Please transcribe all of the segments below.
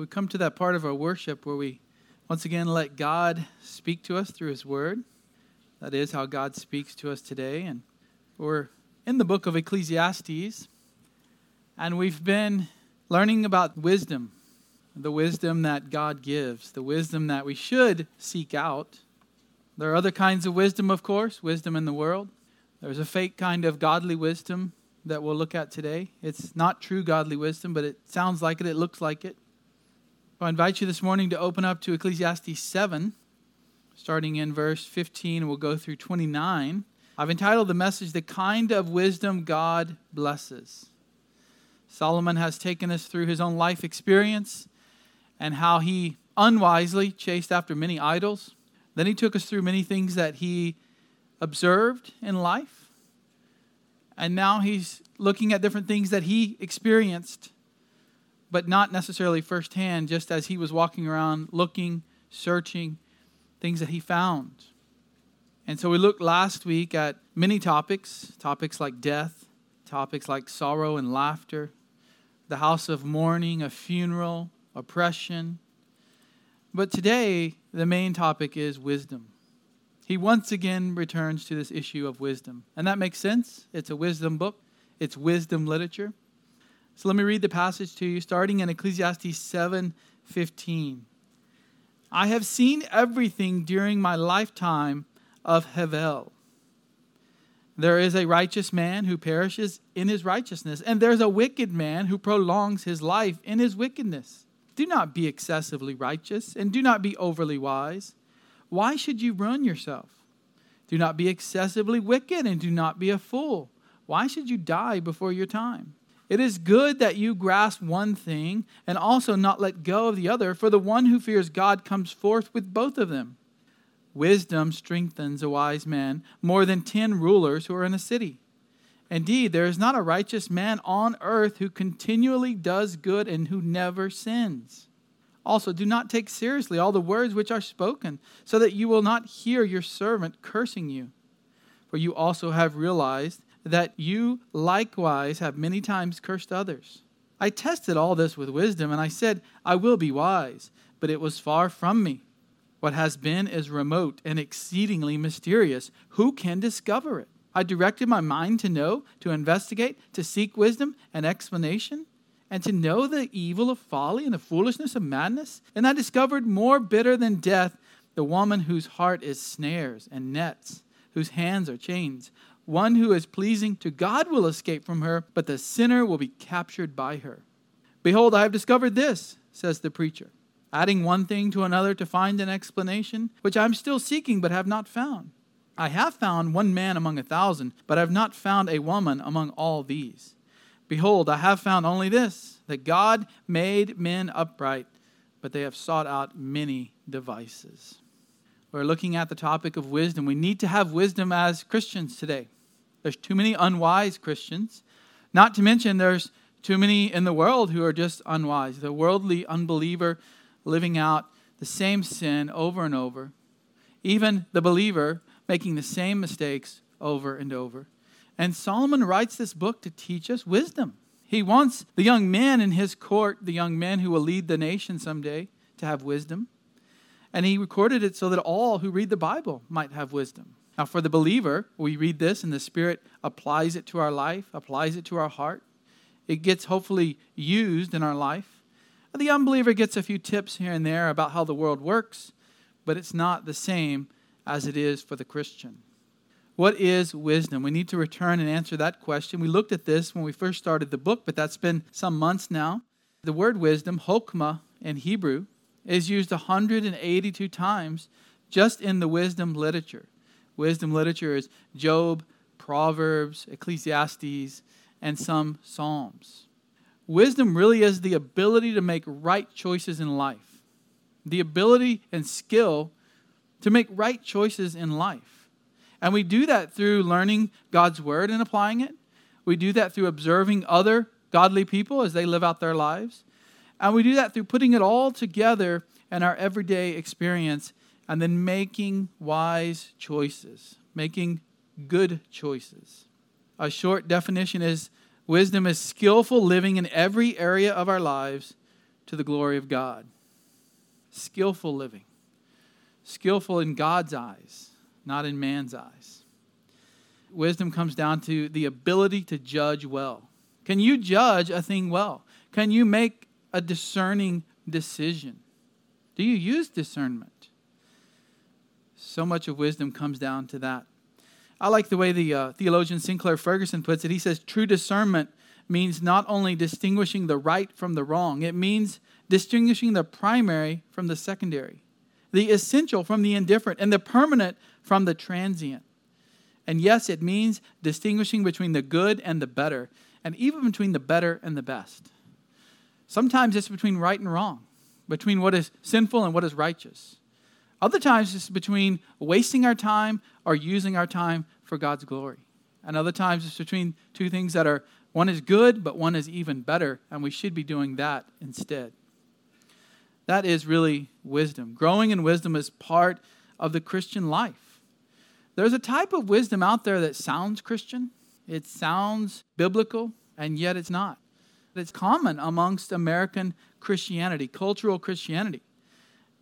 we come to that part of our worship where we once again let God speak to us through His Word. That is how God speaks to us today. And we're in the book of Ecclesiastes, and we've been learning about wisdom, the wisdom that God gives, the wisdom that we should seek out. There are other kinds of wisdom, of course, wisdom in the world. There's a fake kind of godly wisdom that we'll look at today. It's not true godly wisdom, but it sounds like it, it looks like it. I invite you this morning to open up to Ecclesiastes 7, starting in verse 15. and We'll go through 29. I've entitled the message, The Kind of Wisdom God Blesses. Solomon has taken us through his own life experience and how he unwisely chased after many idols. Then he took us through many things that he observed in life. And now he's looking at different things that he experienced but not necessarily firsthand, just as he was walking around looking, searching, things that he found. And so we looked last week at many topics topics like death, topics like sorrow and laughter, the house of mourning, a funeral, oppression. But today, the main topic is wisdom. He once again returns to this issue of wisdom. And that makes sense. It's a wisdom book, it's wisdom literature. So let me read the passage to you, starting in Ecclesiastes 7 15. I have seen everything during my lifetime of Hevel. There is a righteous man who perishes in his righteousness, and there's a wicked man who prolongs his life in his wickedness. Do not be excessively righteous, and do not be overly wise. Why should you ruin yourself? Do not be excessively wicked, and do not be a fool. Why should you die before your time? It is good that you grasp one thing and also not let go of the other, for the one who fears God comes forth with both of them. Wisdom strengthens a wise man more than ten rulers who are in a city. Indeed, there is not a righteous man on earth who continually does good and who never sins. Also, do not take seriously all the words which are spoken, so that you will not hear your servant cursing you. For you also have realized that you likewise have many times cursed others. I tested all this with wisdom, and I said, I will be wise, but it was far from me. What has been is remote and exceedingly mysterious. Who can discover it? I directed my mind to know, to investigate, to seek wisdom and explanation, and to know the evil of folly and the foolishness of madness. And I discovered more bitter than death the woman whose heart is snares and nets, whose hands are chains one who is pleasing to God will escape from her, but the sinner will be captured by her. Behold, I have discovered this, says the preacher, adding one thing to another to find an explanation, which I am still seeking but have not found. I have found one man among a thousand, but I have not found a woman among all these. Behold, I have found only this that God made men upright, but they have sought out many devices. We're looking at the topic of wisdom. We need to have wisdom as Christians today. There's too many unwise Christians. Not to mention, there's too many in the world who are just unwise. The worldly unbeliever living out the same sin over and over. Even the believer making the same mistakes over and over. And Solomon writes this book to teach us wisdom. He wants the young men in his court, the young men who will lead the nation someday, to have wisdom. And he recorded it so that all who read the Bible might have wisdom. Now, for the believer, we read this and the Spirit applies it to our life, applies it to our heart. It gets hopefully used in our life. The unbeliever gets a few tips here and there about how the world works, but it's not the same as it is for the Christian. What is wisdom? We need to return and answer that question. We looked at this when we first started the book, but that's been some months now. The word wisdom, hokmah in Hebrew, is used 182 times just in the wisdom literature. Wisdom literature is Job, Proverbs, Ecclesiastes, and some Psalms. Wisdom really is the ability to make right choices in life, the ability and skill to make right choices in life. And we do that through learning God's word and applying it. We do that through observing other godly people as they live out their lives. And we do that through putting it all together in our everyday experience and then making wise choices, making good choices. A short definition is wisdom is skillful living in every area of our lives to the glory of God. Skillful living. Skillful in God's eyes, not in man's eyes. Wisdom comes down to the ability to judge well. Can you judge a thing well? Can you make a discerning decision? Do you use discernment? So much of wisdom comes down to that. I like the way the uh, theologian Sinclair Ferguson puts it. He says, True discernment means not only distinguishing the right from the wrong, it means distinguishing the primary from the secondary, the essential from the indifferent, and the permanent from the transient. And yes, it means distinguishing between the good and the better, and even between the better and the best. Sometimes it's between right and wrong, between what is sinful and what is righteous. Other times it's between wasting our time or using our time for God's glory. And other times it's between two things that are one is good, but one is even better, and we should be doing that instead. That is really wisdom. Growing in wisdom is part of the Christian life. There's a type of wisdom out there that sounds Christian, it sounds biblical, and yet it's not. It's common amongst American Christianity, cultural Christianity.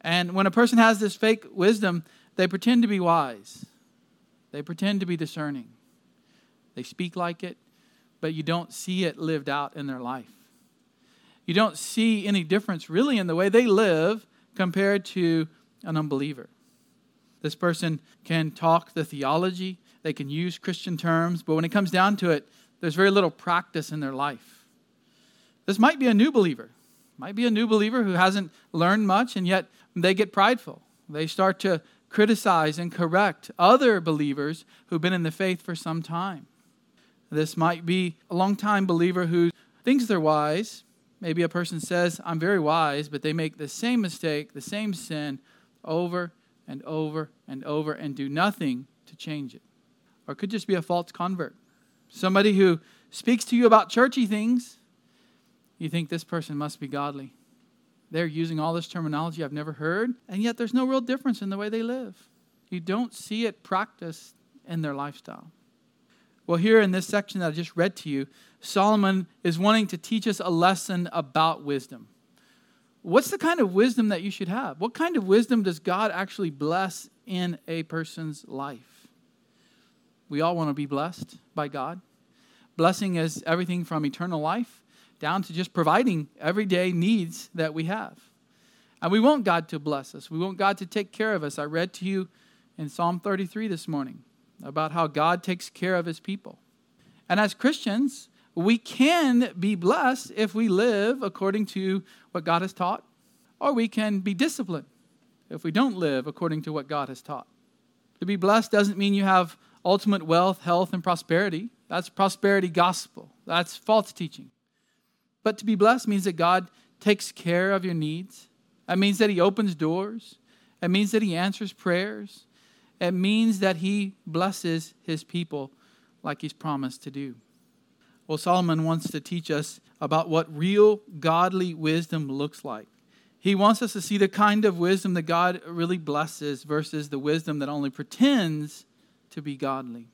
And when a person has this fake wisdom, they pretend to be wise, they pretend to be discerning. They speak like it, but you don't see it lived out in their life. You don't see any difference really in the way they live compared to an unbeliever. This person can talk the theology, they can use Christian terms, but when it comes down to it, there's very little practice in their life. This might be a new believer, might be a new believer who hasn't learned much, and yet they get prideful. They start to criticize and correct other believers who've been in the faith for some time. This might be a long-time believer who thinks they're wise. Maybe a person says, I'm very wise, but they make the same mistake, the same sin over and over and over and do nothing to change it. Or it could just be a false convert. Somebody who speaks to you about churchy things, you think this person must be godly. They're using all this terminology I've never heard, and yet there's no real difference in the way they live. You don't see it practiced in their lifestyle. Well, here in this section that I just read to you, Solomon is wanting to teach us a lesson about wisdom. What's the kind of wisdom that you should have? What kind of wisdom does God actually bless in a person's life? We all want to be blessed by God. Blessing is everything from eternal life down to just providing everyday needs that we have. And we want God to bless us. We want God to take care of us. I read to you in Psalm 33 this morning about how God takes care of his people. And as Christians, we can be blessed if we live according to what God has taught, or we can be disciplined if we don't live according to what God has taught. To be blessed doesn't mean you have ultimate wealth, health, and prosperity. That's prosperity gospel. That's false teaching. But to be blessed means that God takes care of your needs. It means that He opens doors. It means that He answers prayers it means that he blesses his people like he's promised to do. Well, Solomon wants to teach us about what real godly wisdom looks like. He wants us to see the kind of wisdom that God really blesses versus the wisdom that only pretends to be godly.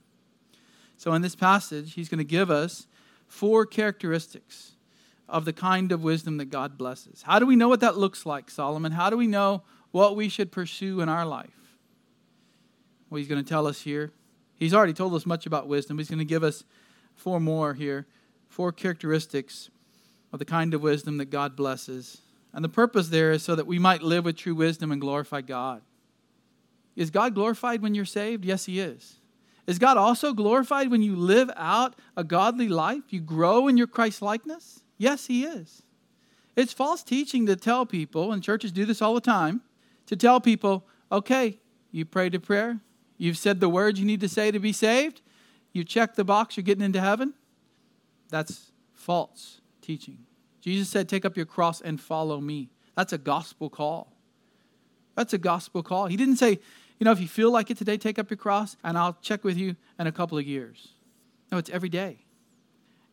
So, in this passage, he's going to give us four characteristics of the kind of wisdom that God blesses. How do we know what that looks like, Solomon? How do we know what we should pursue in our life? what he's going to tell us here. He's already told us much about wisdom. He's going to give us four more here, four characteristics of the kind of wisdom that God blesses. And the purpose there is so that we might live with true wisdom and glorify God. Is God glorified when you're saved? Yes, He is. Is God also glorified when you live out a godly life? You grow in your Christ likeness? Yes, He is. It's false teaching to tell people, and churches do this all the time, to tell people, okay, you prayed a prayer, You've said the words you need to say to be saved. You check the box, you're getting into heaven. That's false teaching. Jesus said, Take up your cross and follow me. That's a gospel call. That's a gospel call. He didn't say, you know, if you feel like it today, take up your cross and I'll check with you in a couple of years. No, it's every day.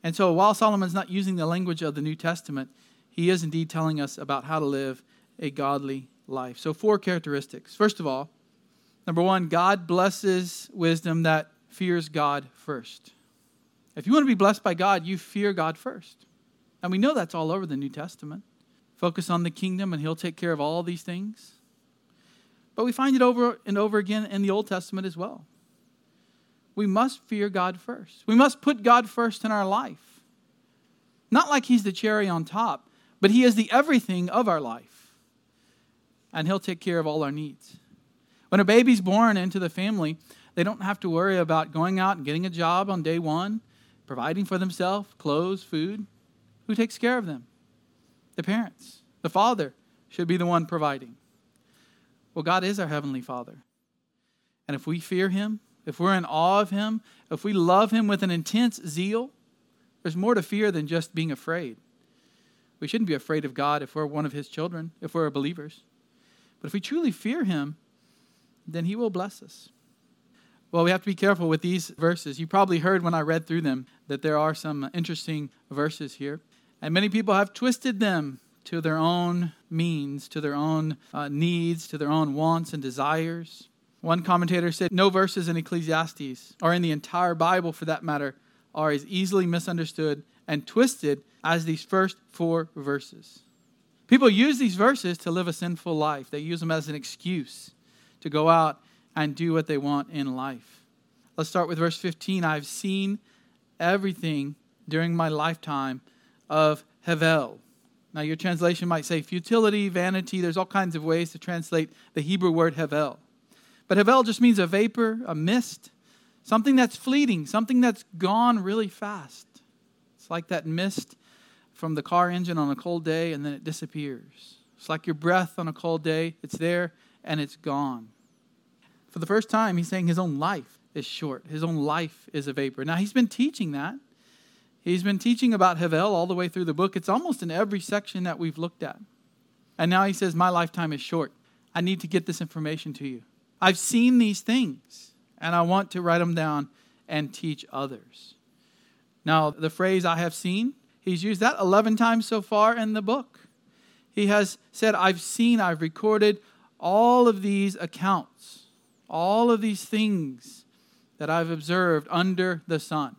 And so while Solomon's not using the language of the New Testament, he is indeed telling us about how to live a godly life. So, four characteristics. First of all, Number one, God blesses wisdom that fears God first. If you want to be blessed by God, you fear God first. And we know that's all over the New Testament. focus on the kingdom, and He'll take care of all these things. But we find it over and over again in the Old Testament as well. We must fear God first. We must put God first in our life. Not like He's the cherry on top, but He is the everything of our life. And He'll take care of all our needs. When a baby's born into the family, they don't have to worry about going out and getting a job on day one, providing for themselves, clothes, food. Who takes care of them? The parents. The father should be the one providing. Well, God is our Heavenly Father. And if we fear Him, if we're in awe of Him, if we love Him with an intense zeal, there's more to fear than just being afraid. We shouldn't be afraid of God if we're one of His children, if we're believers. But if we truly fear Him, then He will bless us. Well, we have to be careful with these verses. You probably heard when I read through them that there are some interesting verses here. And many people have twisted them to their own means, to their own uh, needs, to their own wants and desires. One commentator said no verses in Ecclesiastes, or in the entire Bible for that matter, are as easily misunderstood and twisted as these first four verses. People use these verses to live a sinful life, they use them as an excuse to go out and do what they want in life. Let's start with verse 15. I've seen everything during my lifetime of Hevel, now, your translation might say futility, vanity. There's all kinds of ways to translate the Hebrew word hevel. But Havel just means a vapor, a mist, something that's fleeting, something that's gone really fast. It's like that mist from the car engine on a cold day and then it disappears. It's like your breath on a cold day, it's there and it's gone. For the first time, he's saying his own life is short, his own life is a vapor. Now, he's been teaching that He's been teaching about Havel all the way through the book. It's almost in every section that we've looked at. And now he says, My lifetime is short. I need to get this information to you. I've seen these things, and I want to write them down and teach others. Now, the phrase I have seen, he's used that 11 times so far in the book. He has said, I've seen, I've recorded all of these accounts, all of these things that I've observed under the sun.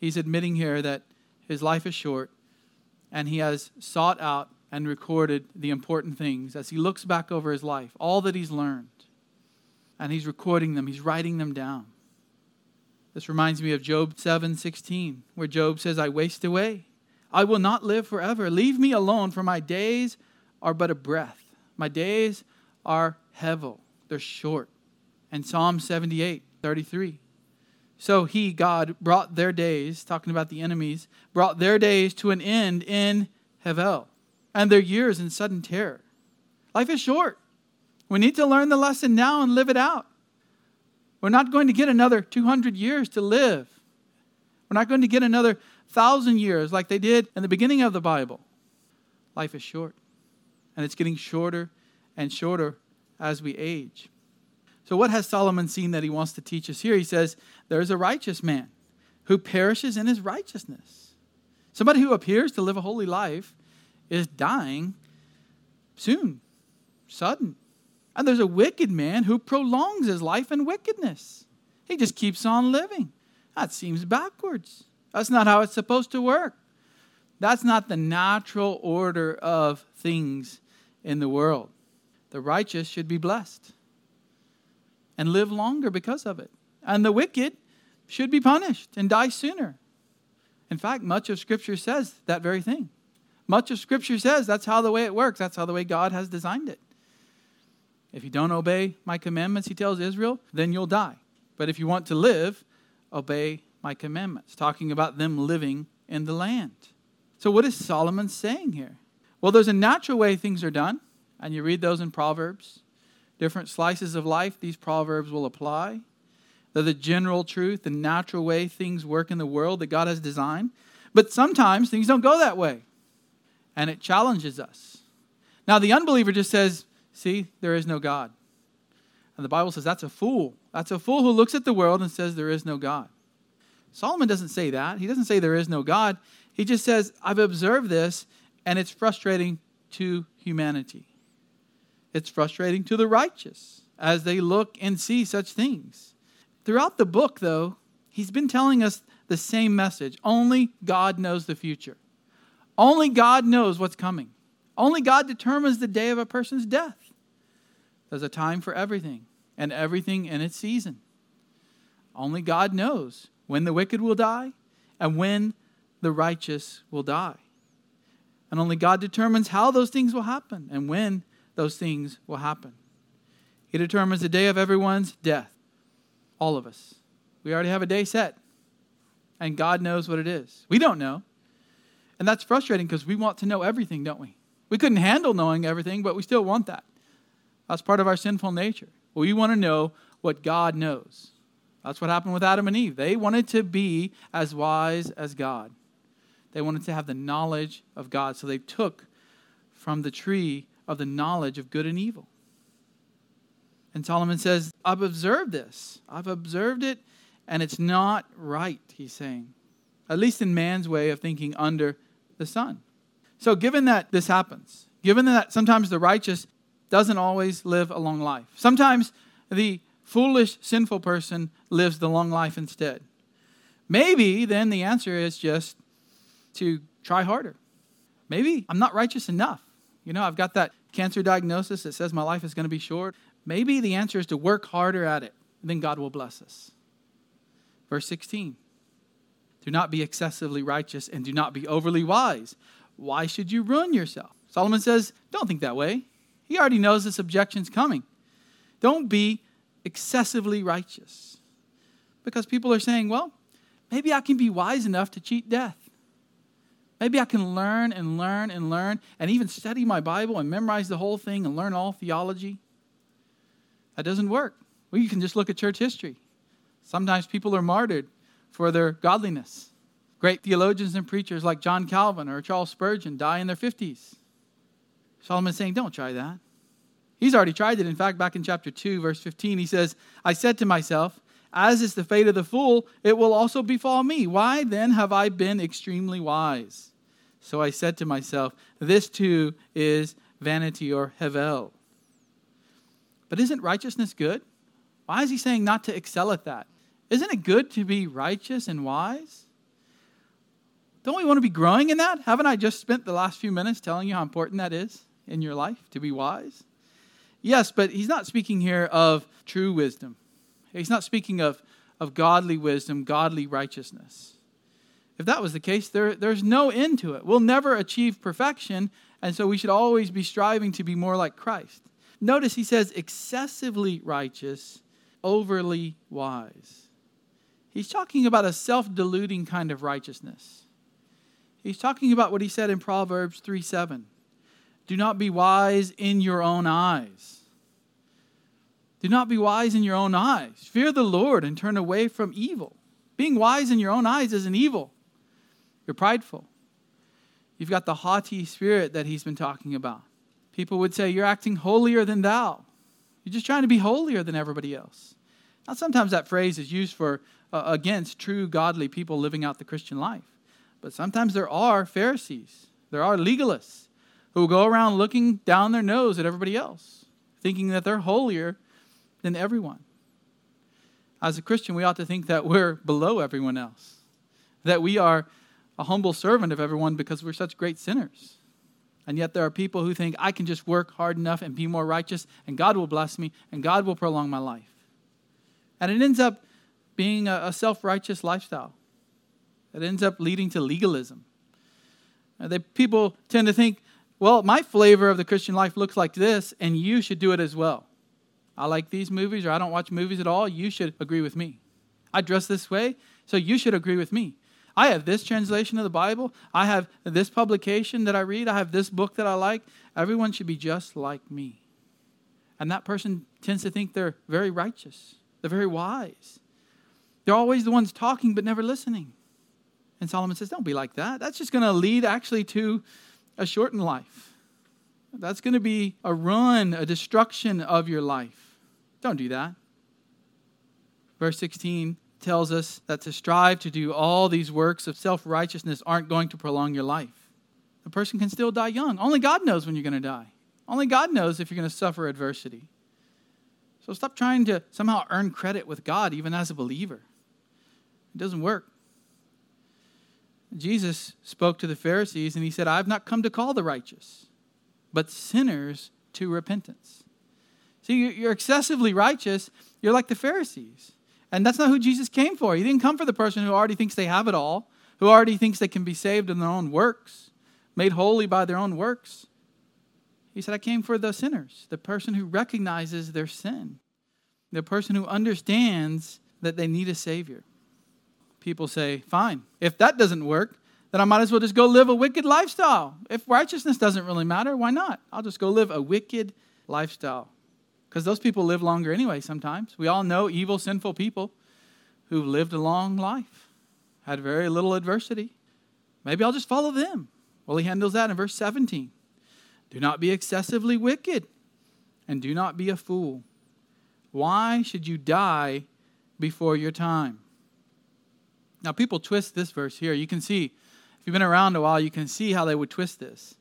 He's admitting here that his life is short and he has sought out and recorded the important things as he looks back over his life, all that he's learned. And he's recording them, he's writing them down. This reminds me of Job 7:16, where Job says, "I waste away. I will not live forever. Leave me alone, for my days are but a breath. My days are hevel. They're short." And Psalm 78:33, so he, God, brought their days, talking about the enemies, brought their days to an end in Hevel, and their years in sudden terror. Life is short. We need to learn the lesson now and live it out. We're not going to get another 200 years to live. We're not going to get another thousand years like they did in the beginning of the Bible. Life is short, and it's getting shorter and shorter as we age. So, what has Solomon seen that he wants to teach us here? He says, There's a righteous man who perishes in his righteousness. Somebody who appears to live a holy life is dying soon, sudden. And there's a wicked man who prolongs his life in wickedness. He just keeps on living. That seems backwards. That's not how it's supposed to work. That's not the natural order of things in the world. The righteous should be blessed and live longer because of it. And the wicked should be punished and die sooner. In fact, much of Scripture says that very thing. Much of Scripture says that's how the way it works, that's how the way God has designed it. If you don't obey my commandments, he tells Israel, then you'll die. But if you want to live, obey my commandments, talking about them living in the land. So, what is Solomon saying here? Well, there's a natural way things are done, and you read those in Proverbs different slices of life these proverbs will apply. They're the general truth, the natural way things work in the world that God has designed. But sometimes things don't go that way, and it challenges us. Now, the unbeliever just says, See, there is no God. And the Bible says that's a fool. That's a fool who looks at the world and says there is no God. Solomon doesn't say that. He doesn't say there is no God. He just says, I've observed this, and it's frustrating to humanity. It's frustrating to the righteous as they look and see such things. Throughout the book, though, he's been telling us the same message only God knows the future. Only God knows what's coming. Only God determines the day of a person's death. There's a time for everything, and everything in its season. Only God knows when the wicked will die and when the righteous will die. And only God determines how those things will happen and when those things will happen. He determines the day of everyone's death. All of us. We already have a day set, and God knows what it is. We don't know. And that's frustrating because we want to know everything, don't we? We couldn't handle knowing everything, but we still want that. That's part of our sinful nature. We want to know what God knows. That's what happened with Adam and Eve. They wanted to be as wise as God. They wanted to have the knowledge of God. So they took from the tree of the knowledge of good and evil. And Solomon says, I've observed this. I've observed it, and it's not right, he's saying. At least in man's way of thinking under the sun. So, given that this happens, given that sometimes the righteous doesn't always live a long life, sometimes the foolish, sinful person lives the long life instead. Maybe then the answer is just to try harder. Maybe I'm not righteous enough. You know, I've got that cancer diagnosis that says my life is going to be short. Maybe the answer is to work harder at it, then God will bless us. Verse 16 Do not be excessively righteous and do not be overly wise. Why should you ruin yourself? Solomon says, Don't think that way. He already knows this objection's coming. Don't be excessively righteous. Because people are saying, well, maybe I can be wise enough to cheat death. Maybe I can learn and learn and learn and even study my Bible and memorize the whole thing and learn all theology. That doesn't work. Well, you can just look at church history. Sometimes people are martyred for their godliness. Great theologians and preachers like John Calvin or Charles Spurgeon die in their 50s. Solomon's saying, don't try that. He's already tried it. In fact, back in chapter 2, verse 15, he says, I said to myself, as is the fate of the fool, it will also befall me. Why then have I been extremely wise? So I said to myself, This too is vanity or hevel. But isn't righteousness good? Why is he saying not to excel at that? Isn't it good to be righteous and wise? Don't we want to be growing in that? Haven't I just spent the last few minutes telling you how important that is in your life to be wise? Yes, but he's not speaking here of true wisdom. He's not speaking of, of godly wisdom, godly righteousness. If that was the case, there, there's no end to it. We'll never achieve perfection, and so we should always be striving to be more like Christ. Notice he says excessively righteous, overly wise. He's talking about a self deluding kind of righteousness. He's talking about what he said in Proverbs 3 7. Do not be wise in your own eyes. Do not be wise in your own eyes. Fear the Lord and turn away from evil. Being wise in your own eyes isn't evil. You're prideful. You've got the haughty spirit that he's been talking about. People would say, You're acting holier than thou. You're just trying to be holier than everybody else. Now, sometimes that phrase is used for uh, against true godly people living out the Christian life. But sometimes there are Pharisees, there are legalists who go around looking down their nose at everybody else, thinking that they're holier than everyone. As a Christian, we ought to think that we're below everyone else, that we are a humble servant of everyone because we're such great sinners. And yet, there are people who think I can just work hard enough and be more righteous, and God will bless me, and God will prolong my life. And it ends up being a, self righteous lifestyle. It ends up leading to legalism. People tend to think well, my flavor of the Christian life looks like this, and you should do it as well. I like these movies, or I don't watch movies at all. You should agree with me. I dress this way, so you should agree with me. I have this translation of the Bible. I have this publication that I read. I have this book that I like. Everyone should be just like me. And that person tends to think they're very righteous, they're very wise. They're always the ones talking but never listening. And Solomon says, Don't be like that. That's just going to lead actually to a shortened life. That's going to be a run, a destruction of your life. Don't do that. Verse 16 tells us that to strive to do all these works of self righteousness aren't going to prolong your life. A person can still die young. Only God knows when you're going to die. Only God knows if you're going to suffer adversity. So stop trying to somehow earn credit with God, even as a believer. It doesn't work. Jesus spoke to the Pharisees and he said, I have not come to call the righteous, but sinners to repentance. See, you're excessively righteous. You're like the Pharisees. And that's not who Jesus came for. He didn't come for the person who already thinks they have it all, who already thinks they can be saved in their own works, made holy by their own works. He said, I came for the sinners, the person who recognizes their sin, the person who understands that they need a Savior. People say, fine, if that doesn't work, then I might as well just go live a wicked lifestyle. If righteousness doesn't really matter, why not? I'll just go live a wicked lifestyle. Because those people live longer anyway sometimes. We all know evil, sinful people who've lived a long life, had very little adversity. Maybe I'll just follow them. Well, he handles that in verse 17. Do not be excessively wicked, and do not be a fool. Why should you die before your time? Now, people twist this verse here. You can see, if you've been around a while, you can see how they would twist this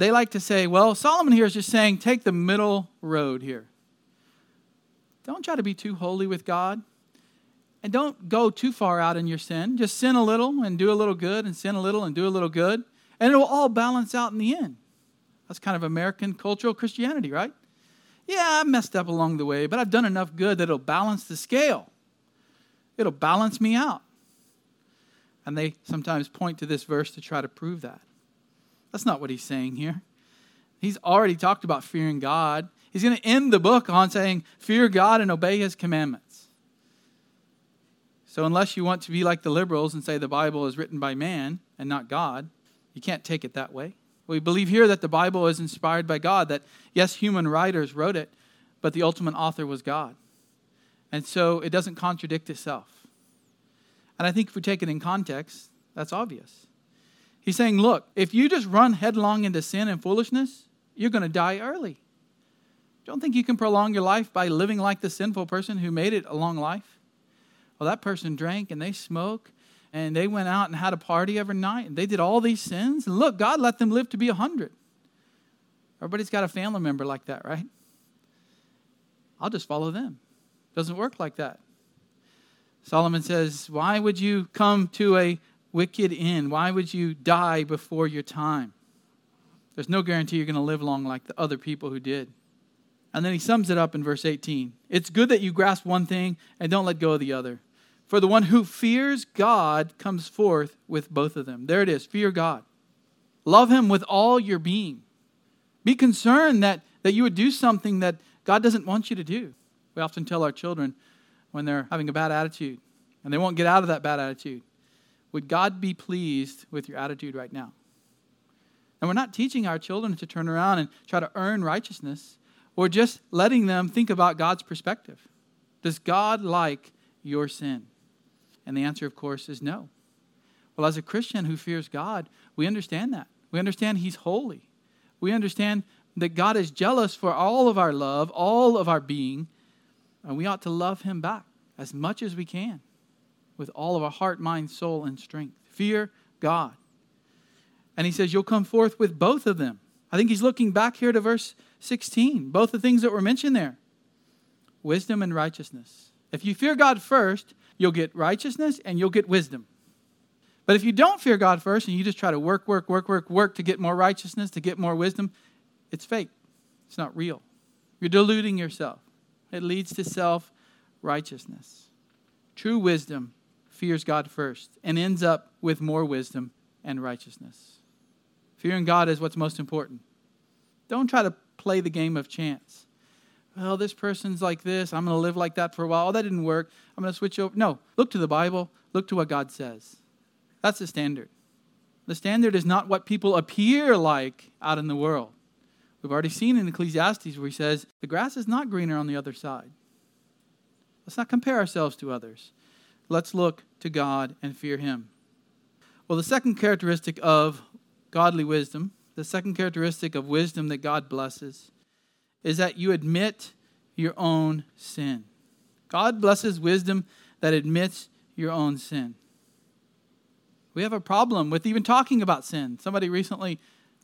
they like to say, well, Solomon here is just saying, take the middle road here. Don't try to be too holy with God. And don't go too far out in your sin. Just sin a little and do a little good, and sin a little and do a little good. And it will all balance out in the end. That's kind of American cultural Christianity, right? Yeah, I messed up along the way, but I've done enough good that it'll balance the scale. It'll balance me out. And they sometimes point to this verse to try to prove that. That's not what he's saying here. He's already talked about fearing God. He's going to end the book on saying, Fear God and obey his commandments. So, unless you want to be like the liberals and say the Bible is written by man and not God, you can't take it that way. We believe here that the Bible is inspired by God, that yes, human writers wrote it, but the ultimate author was God. And so it doesn't contradict itself. And I think if we take it in context, that's obvious. He's saying, look, if you just run headlong into sin and foolishness, you're going to die early. Don't think you can prolong your life by living like the sinful person who made it a long life. Well, that person drank and they smoked and they went out and had a party every night and they did all these sins. And look, God let them live to be a 100. Everybody's got a family member like that, right? I'll just follow them. Doesn't work like that. Solomon says, Why would you come to a wicked end? Why would you die before your time? There's no guarantee you're going to live long like the other people who did. And then he sums it up in verse 18. It's good that you grasp one thing and don't let go of the other. For the one who fears God comes forth with both of them. There it is fear God. Love him with all your being. Be concerned that, that you would do something that God doesn't want you to do. We often tell our children when they're having a bad attitude and they won't get out of that bad attitude would God be pleased with your attitude right now? And we're not teaching our children to turn around and try to earn righteousness. We're just letting them think about God's perspective. Does God like your sin? And the answer, of course, is no. Well, as a Christian who fears God, we understand that. We understand He's holy. We understand that God is jealous for all of our love, all of our being, and we ought to love Him back as much as we can with all of our heart, mind, soul, and strength. Fear God. And he says, You'll come forth with both of them. I think he's looking back here to verse 16, both the things that were mentioned there wisdom and righteousness. If you fear God first, you'll get righteousness and you'll get wisdom. But if you don't fear God first and you just try to work, work, work, work, work to get more righteousness, to get more wisdom, it's fake. It's not real. You're deluding yourself. It leads to self righteousness. True wisdom fears God first and ends up with more wisdom and righteousness. Fearing God is what's most important. Don't try to play the game of chance. Well, this person's like this. I'm going to live like that for a while. Oh, that didn't work. I'm going to switch over. No, look to the Bible. Look to what God says. That's the standard. The standard is not what people appear like out in the world. We've already seen in Ecclesiastes where he says, the grass is not greener on the other side. Let's not compare ourselves to others. Let's look to God and fear Him. Well, the second characteristic of godly wisdom, the second characteristic of wisdom that God blesses, is that you admit your own sin. God blesses wisdom that admits your own sin. We have a problem with even talking about sin. Somebody recently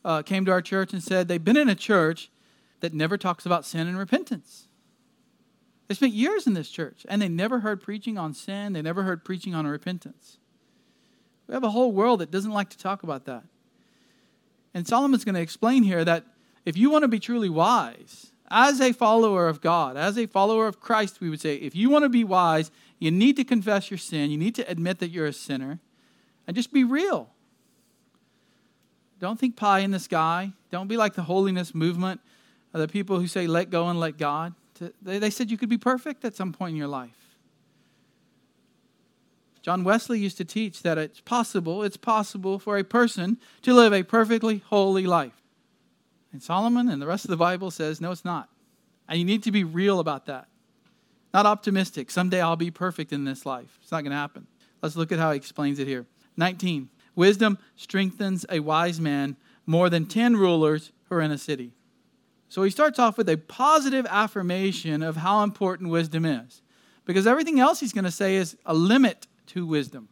uh, came to our church and said they've been in a church that never talks about sin and repentance. They spent years in this church and they never heard preaching on sin, they never heard preaching on repentance. We have a whole world that doesn't like to talk about that. And Solomon's going to explain here that if you want to be truly wise, as a follower of God, as a follower of Christ, we would say, if you want to be wise, you need to confess your sin. You need to admit that you're a sinner and just be real. Don't think pie in the sky. Don't be like the holiness movement, the people who say, let go and let God. They said you could be perfect at some point in your life. John Wesley used to teach that it's possible, it's possible for a person to live a perfectly holy life. And Solomon and the rest of the Bible says, no, it's not. And you need to be real about that. Not optimistic. Someday I'll be perfect in this life. It's not going to happen. Let's look at how he explains it here. 19. Wisdom strengthens a wise man more than 10 rulers who are in a city. So he starts off with a positive affirmation of how important wisdom is. Because everything else he's going to say is a limit to wisdom.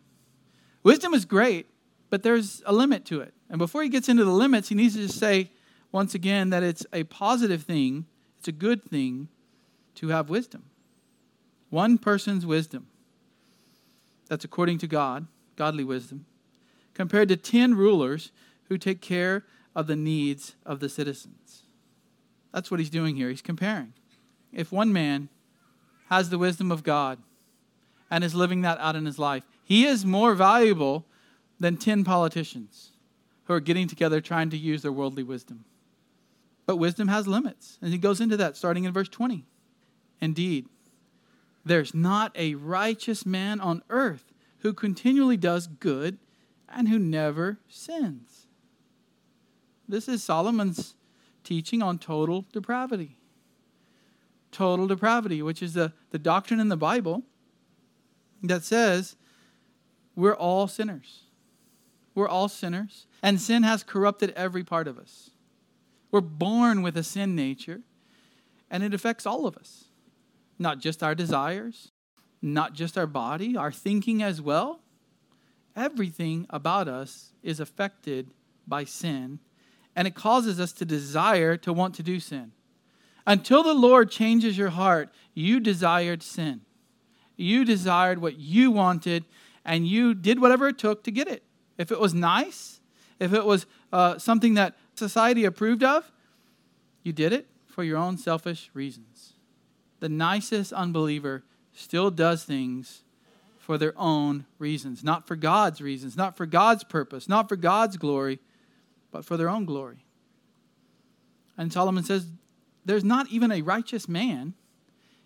Wisdom is great, but there's a limit to it. And before he gets into the limits, he needs to just say once again that it's a positive thing, it's a good thing to have wisdom. One person's wisdom, that's according to God, godly wisdom, compared to 10 rulers who take care of the needs of the citizens. That's what he's doing here. He's comparing. If one man has the wisdom of God, and is living that out in his life. He is more valuable than 10 politicians who are getting together trying to use their worldly wisdom. But wisdom has limits. And he goes into that starting in verse 20. Indeed, there's not a righteous man on earth who continually does good and who never sins. This is Solomon's teaching on total depravity. Total depravity, which is the, the doctrine in the Bible that says we're all sinners. We're all sinners, and sin has corrupted every part of us. We're born with a sin nature, and it affects all of us, not just our desires, not just our body, our thinking as well. Everything about us is affected by sin, and it causes us to desire to want to do sin. Until the Lord changes your heart, you desired sin. You desired what you wanted, and you did whatever it took to get it. If it was nice, if it was uh, something that society approved of, you did it for your own selfish reasons. The nicest unbeliever still does things for their own reasons, not for God's reasons, not for God's purpose, not for God's glory, but for their own glory. And Solomon says, There's not even a righteous man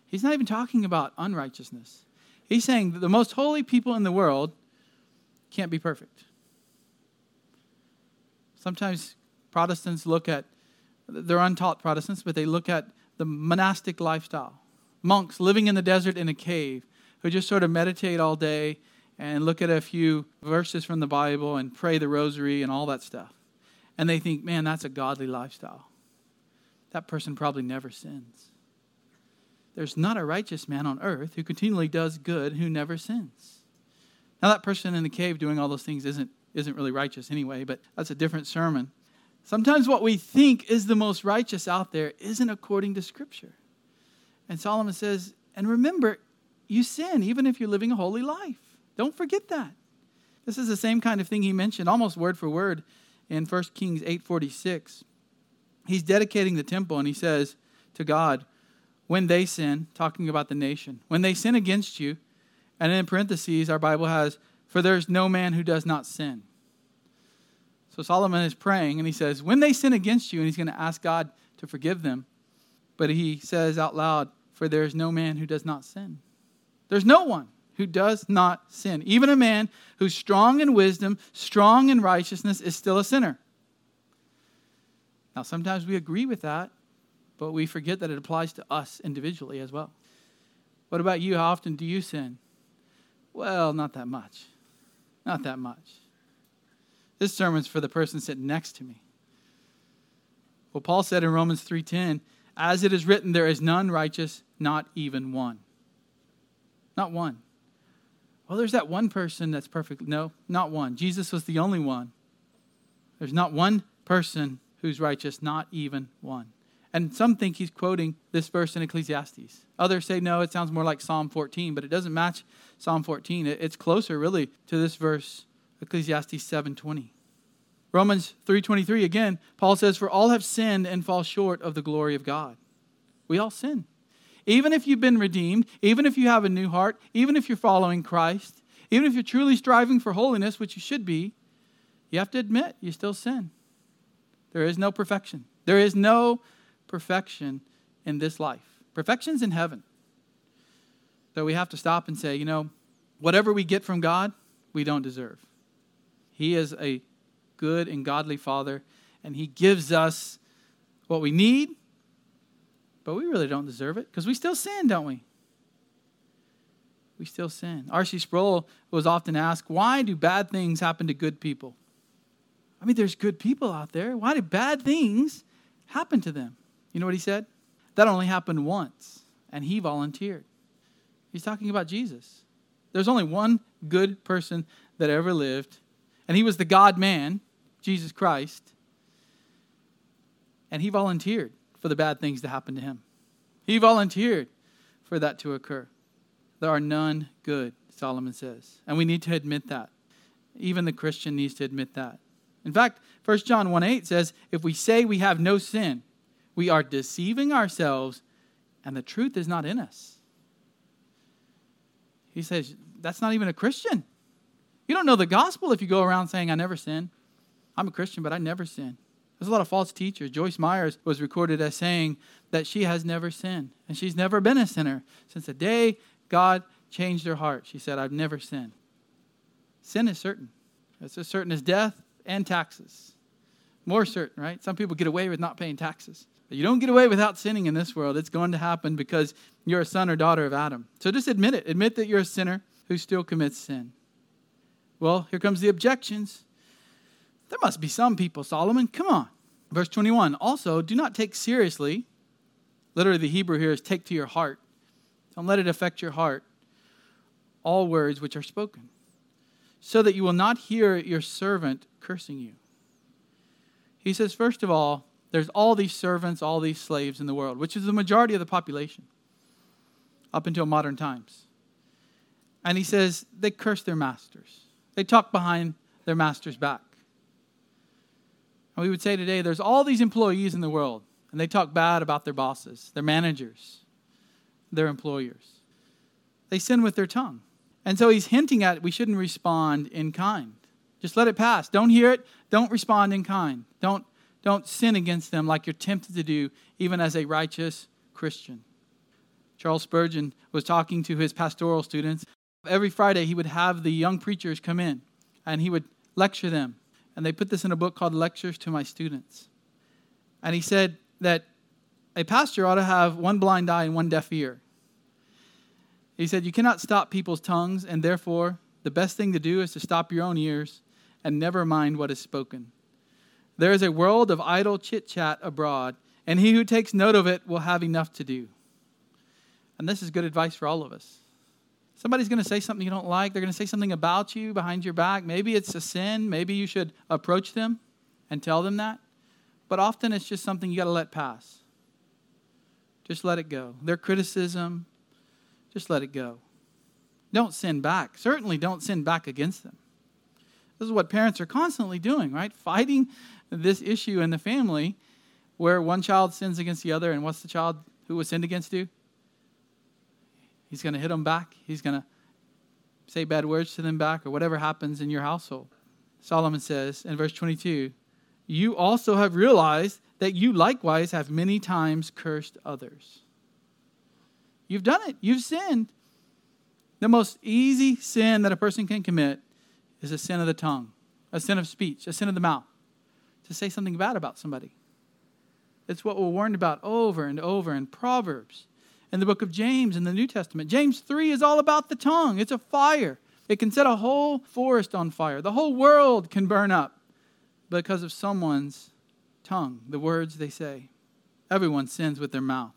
He's not even talking about unrighteousness. He's saying that the most holy people in the world can't be perfect. Sometimes Protestants look at, they're untaught Protestants, but they look at the monastic lifestyle. Monks living in the desert in a cave who just sort of meditate all day and look at a few verses from the Bible and pray the rosary and all that stuff. And they think, man, that's a godly lifestyle. That person probably never sins. There's not a righteous man on earth who continually does good, who never sins. Now, that person in the cave doing all those things isn't, isn't really righteous anyway, but that's a different sermon. Sometimes what we think is the most righteous out there isn't according to Scripture. And Solomon says, and remember, you sin even if you're living a holy life. Don't forget that. This is the same kind of thing he mentioned, almost word for word, in 1 Kings 8:46. He's dedicating the temple and he says to God, when they sin, talking about the nation, when they sin against you, and in parentheses, our Bible has, for there's no man who does not sin. So Solomon is praying and he says, when they sin against you, and he's going to ask God to forgive them, but he says out loud, for there is no man who does not sin. There's no one who does not sin. Even a man who's strong in wisdom, strong in righteousness, is still a sinner. Now, sometimes we agree with that, but we forget that it applies to us individually as well. What about you? How often do you sin? Well, not that much. Not that much. This sermon's for the person sitting next to me. Well, Paul said in Romans 3:10, "As it is written, there is none righteous, not even one." Not one. Well, there's that one person that's perfect. No, not one. Jesus was the only one. There's not one person who's righteous, not even one. And some think he's quoting this verse in Ecclesiastes. Others say, no, it sounds more like Psalm 14, but it doesn't match Psalm 14. It's closer, really, to this verse Ecclesiastes 7:20. Romans 3:23 again, Paul says for all have sinned and fall short of the glory of God. We all sin. Even if you've been redeemed, even if you have a new heart, even if you're following Christ, even if you're truly striving for holiness, which you should be, you have to admit you still sin. There is no perfection. There is no perfection in this life. Perfection's in heaven. So we have to stop and say, you know, whatever we get from God, we don't deserve. He is a good and godly Father, and He gives us what we need, but we really don't deserve it because we still sin, don't we? We still sin. R.C. Sproul was often asked, why do bad things happen to good people? I mean, there's good people out there. Why do bad things happen to them? You know what he said? That only happened once, and he volunteered. He's talking about Jesus. There's only one good person that ever lived, and he was the God man, Jesus Christ. And he volunteered for the bad things to happen to him. He volunteered for that to occur. There are none good, Solomon says. And we need to admit that. Even the Christian needs to admit that. In fact, 1 John 1 8 says, If we say we have no sin, we are deceiving ourselves, and the truth is not in us. He says, That's not even a Christian. You don't know the gospel if you go around saying, I never sin. I'm a Christian, but I never sin. There's a lot of false teachers. Joyce Myers was recorded as saying that she has never sinned, and she's never been a sinner since the day God changed her heart. She said, I've never sinned. Sin is certain. It's as certain as death and taxes. More certain, right? Some people get away with not paying taxes. But you don't get away without sinning in this world. It's going to happen because you're a son or daughter of Adam. So just admit it. Admit that you're a sinner who still commits sin. Well, here comes the objections. There must be some people, Solomon. Come on. Verse 21 Also, do not take seriously. Literally, the Hebrew here is take to your heart. Don't let it affect your heart. All words which are spoken, so that you will not hear your servant cursing you. He says, first of all, there's all these servants, all these slaves in the world, which is the majority of the population up until modern times. And he says they curse their masters, they talk behind their master's back. And we would say today there's all these employees in the world, and they talk bad about their bosses, their managers, their employers. They sin with their tongue. And so he's hinting at we shouldn't respond in kind. Just let it pass. Don't hear it. Don't respond in kind. Don't, don't sin against them like you're tempted to do, even as a righteous Christian. Charles Spurgeon was talking to his pastoral students. Every Friday, he would have the young preachers come in and he would lecture them and they put this in a book called Lectures to My Students. And he said that a pastor ought to have one blind eye and one deaf ear. He said, You cannot stop people's tongues, and therefore, the best thing to do is to stop your own ears and never mind what is spoken. There is a world of idle chit chat abroad, and he who takes note of it will have enough to do. And this is good advice for all of us. Somebody's going to say something you don't like. They're going to say something about you behind your back. Maybe it's a sin. Maybe you should approach them and tell them that. But often it's just something you got to let pass. Just let it go. Their criticism, just let it go. Don't sin back. Certainly don't sin back against them. This is what parents are constantly doing, right? Fighting this issue in the family where one child sins against the other, and what's the child who was sinned against do? He's going to hit them back. He's going to say bad words to them back, or whatever happens in your household. Solomon says in verse 22 You also have realized that you likewise have many times cursed others. You've done it, you've sinned. The most easy sin that a person can commit is a sin of the tongue, a sin of speech, a sin of the mouth, to say something bad about somebody. It's what we're warned about over and over in Proverbs in the book of James in the New Testament. James 3 is all about the tongue, it's a fire. It can set a whole forest on fire, the whole world can burn up because of someone's tongue, the words they say. Everyone sins with their mouth.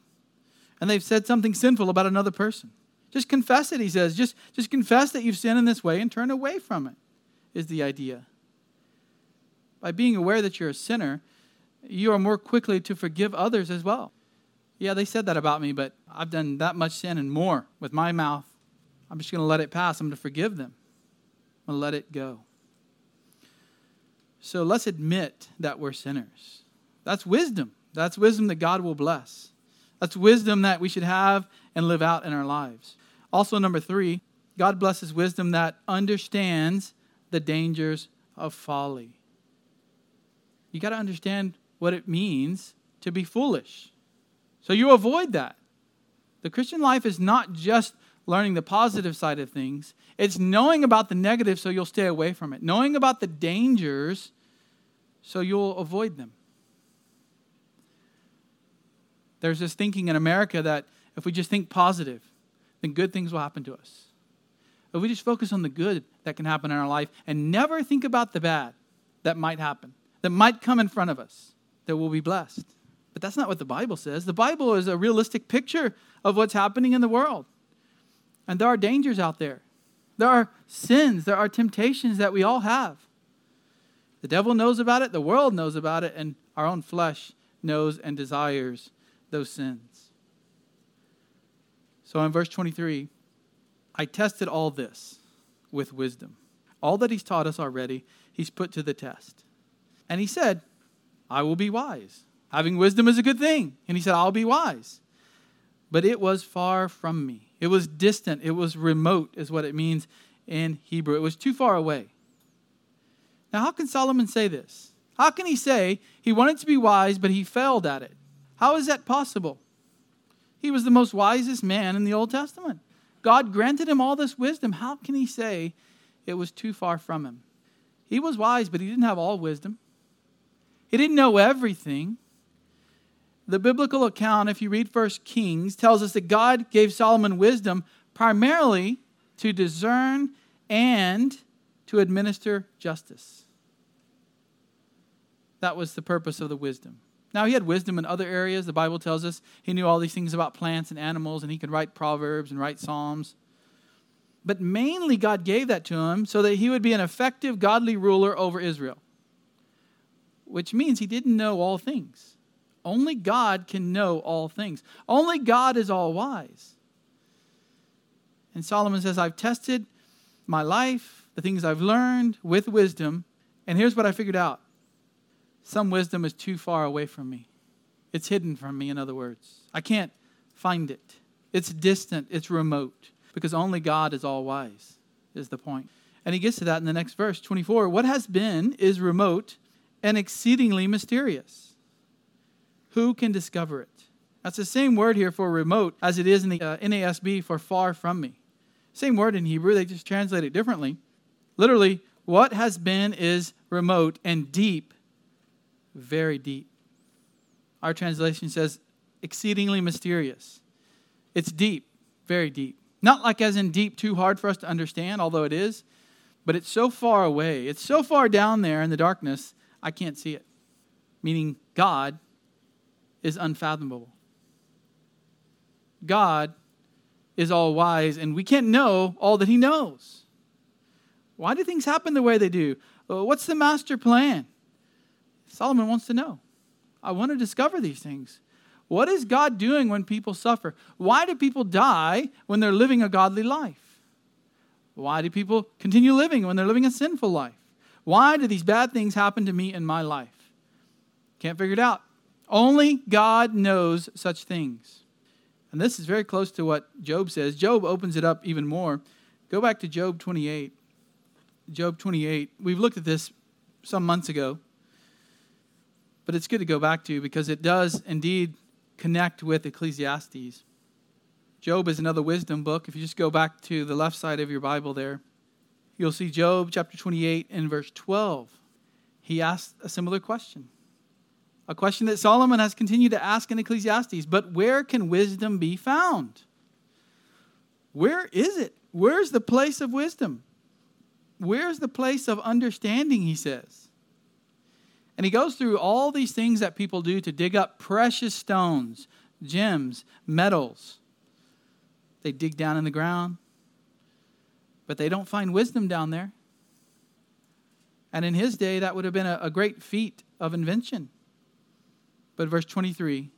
And they've said something sinful about another person. Just confess it, he says. Just, just confess that you've sinned in this way and turn away from it, is the idea. By being aware that you're a sinner, you are more quickly to forgive others as well. Yeah, they said that about me, but I've done that much sin and more with my mouth. I'm just going to let it pass. I'm going to forgive them. I'm going to let it go. So let's admit that we're sinners. That's wisdom. That's wisdom that God will bless. That's wisdom that we should have and live out in our lives. Also, number three, God blesses wisdom that understands the dangers of folly. You got to understand what it means to be foolish. So you avoid that. The Christian life is not just learning the positive side of things, it's knowing about the negative so you'll stay away from it, knowing about the dangers so you'll avoid them. There's this thinking in America that if we just think positive, then good things will happen to us. If we just focus on the good that can happen in our life and never think about the bad that might happen, that might come in front of us, that we'll be blessed. But that's not what the Bible says. The Bible is a realistic picture of what's happening in the world. And there are dangers out there. There are sins, there are temptations that we all have. The devil knows about it, the world knows about it, and our own flesh knows and desires those sins. So in verse 23, I tested all this with wisdom. All that he's taught us already, he's put to the test. And he said, I will be wise. Having wisdom is a good thing. And he said, I'll be wise. But it was far from me. It was distant. It was remote, is what it means in Hebrew. It was too far away. Now, how can Solomon say this? How can he say he wanted to be wise, but he failed at it? How is that possible? He was the most wisest man in the Old Testament. God granted him all this wisdom. How can he say it was too far from him? He was wise, but he didn't have all wisdom. He didn't know everything. The biblical account, if you read First Kings, tells us that God gave Solomon wisdom primarily to discern and to administer justice. That was the purpose of the wisdom. Now, he had wisdom in other areas. The Bible tells us he knew all these things about plants and animals, and he could write proverbs and write psalms. But mainly, God gave that to him so that he would be an effective, godly ruler over Israel, which means he didn't know all things. Only God can know all things, only God is all wise. And Solomon says, I've tested my life, the things I've learned with wisdom, and here's what I figured out some wisdom is too far away from me. It's hidden from me, in other words. I can't find it. It's distant, it's remote, because only God is all wise, is the point. And he gets to that in the next verse 24. What has been is remote and exceedingly mysterious. Who can discover it? That's the same word here for remote as it is in the uh, NASB for far from me. Same word in Hebrew, they just translate it differently. Literally, what has been is remote and deep very deep. Our translation says exceedingly mysterious. It's deep, very deep. Not like as in deep, too hard for us to understand, although it is, but it's so far away. It's so far down there in the darkness, I can't see it. Meaning, God is unfathomable. God is all wise, and we can't know all that He knows. Why do things happen the way they do? Uh, what's the master plan? Solomon wants to know. I want to discover these things. What is God doing when people suffer? Why do people die when they're living a godly life? Why do people continue living when they're living a sinful life? Why do these bad things happen to me in my life? Can't figure it out. Only God knows such things. And this is very close to what Job says. Job opens it up even more. Go back to Job 28. Job 28. We've looked at this some months ago but it's good to go back to because it does indeed connect with Ecclesiastes. Job is another wisdom book. If you just go back to the left side of your Bible there, you'll see Job chapter 28 and verse 12. He asked a similar question. A question that Solomon has continued to ask in Ecclesiastes. But where can wisdom be found? Where is it? Where's the place of wisdom? Where's the place of understanding, he says. And he goes through all these things that people do to dig up precious stones, gems, metals. They dig down in the ground, but they don't find wisdom down there. And in his day, that would have been a, a great feat of invention. But verse 23,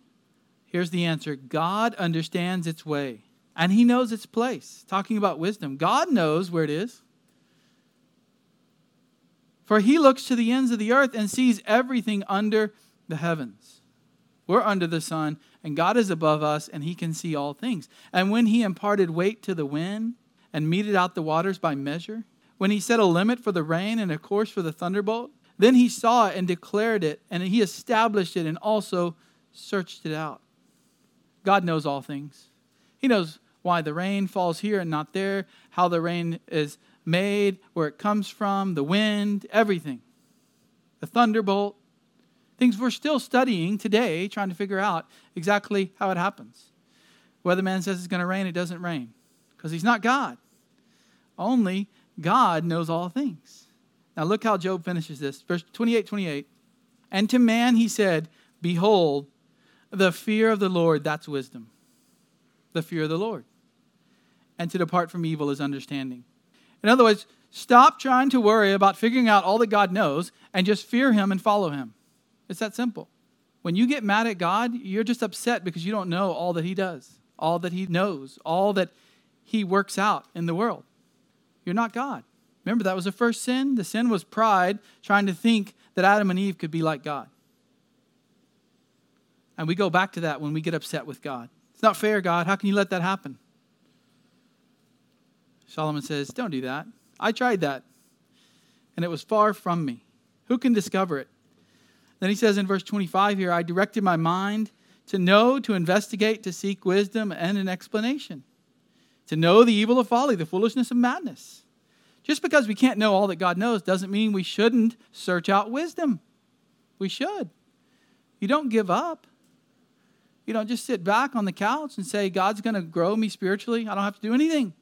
here's the answer God understands its way, and he knows its place. Talking about wisdom, God knows where it is. For he looks to the ends of the earth and sees everything under the heavens. We're under the sun, and God is above us, and he can see all things. And when he imparted weight to the wind and meted out the waters by measure, when he set a limit for the rain and a course for the thunderbolt, then he saw it and declared it, and he established it and also searched it out. God knows all things. He knows why the rain falls here and not there, how the rain is made, where it comes from, the wind, everything. The thunderbolt. Things we're still studying today, trying to figure out exactly how it happens. Weatherman says it's going to rain, it doesn't rain because he's not God. Only God knows all things. Now look how Job finishes this. Verse 28 28. And to man he said, Behold, the fear of the Lord, that's wisdom. The fear of the Lord. And to depart from evil is understanding. In other words, stop trying to worry about figuring out all that God knows and just fear Him and follow Him. It's that simple. When you get mad at God, you're just upset because you don't know all that He does, all that He knows, all that He works out in the world. You're not God. Remember, that was the first sin. The sin was pride, trying to think that Adam and Eve could be like God. And we go back to that when we get upset with God. It's not fair, God. How can you let that happen? Solomon says, Don't do that. I tried that, and it was far from me. Who can discover it? Then he says in verse 25 here, I directed my mind to know, to investigate, to seek wisdom and an explanation, to know the evil of folly, the foolishness of madness. Just because we can't know all that God knows doesn't mean we shouldn't search out wisdom. We should. You don't give up. You don't just sit back on the couch and say, God's going to grow me spiritually. I don't have to do anything.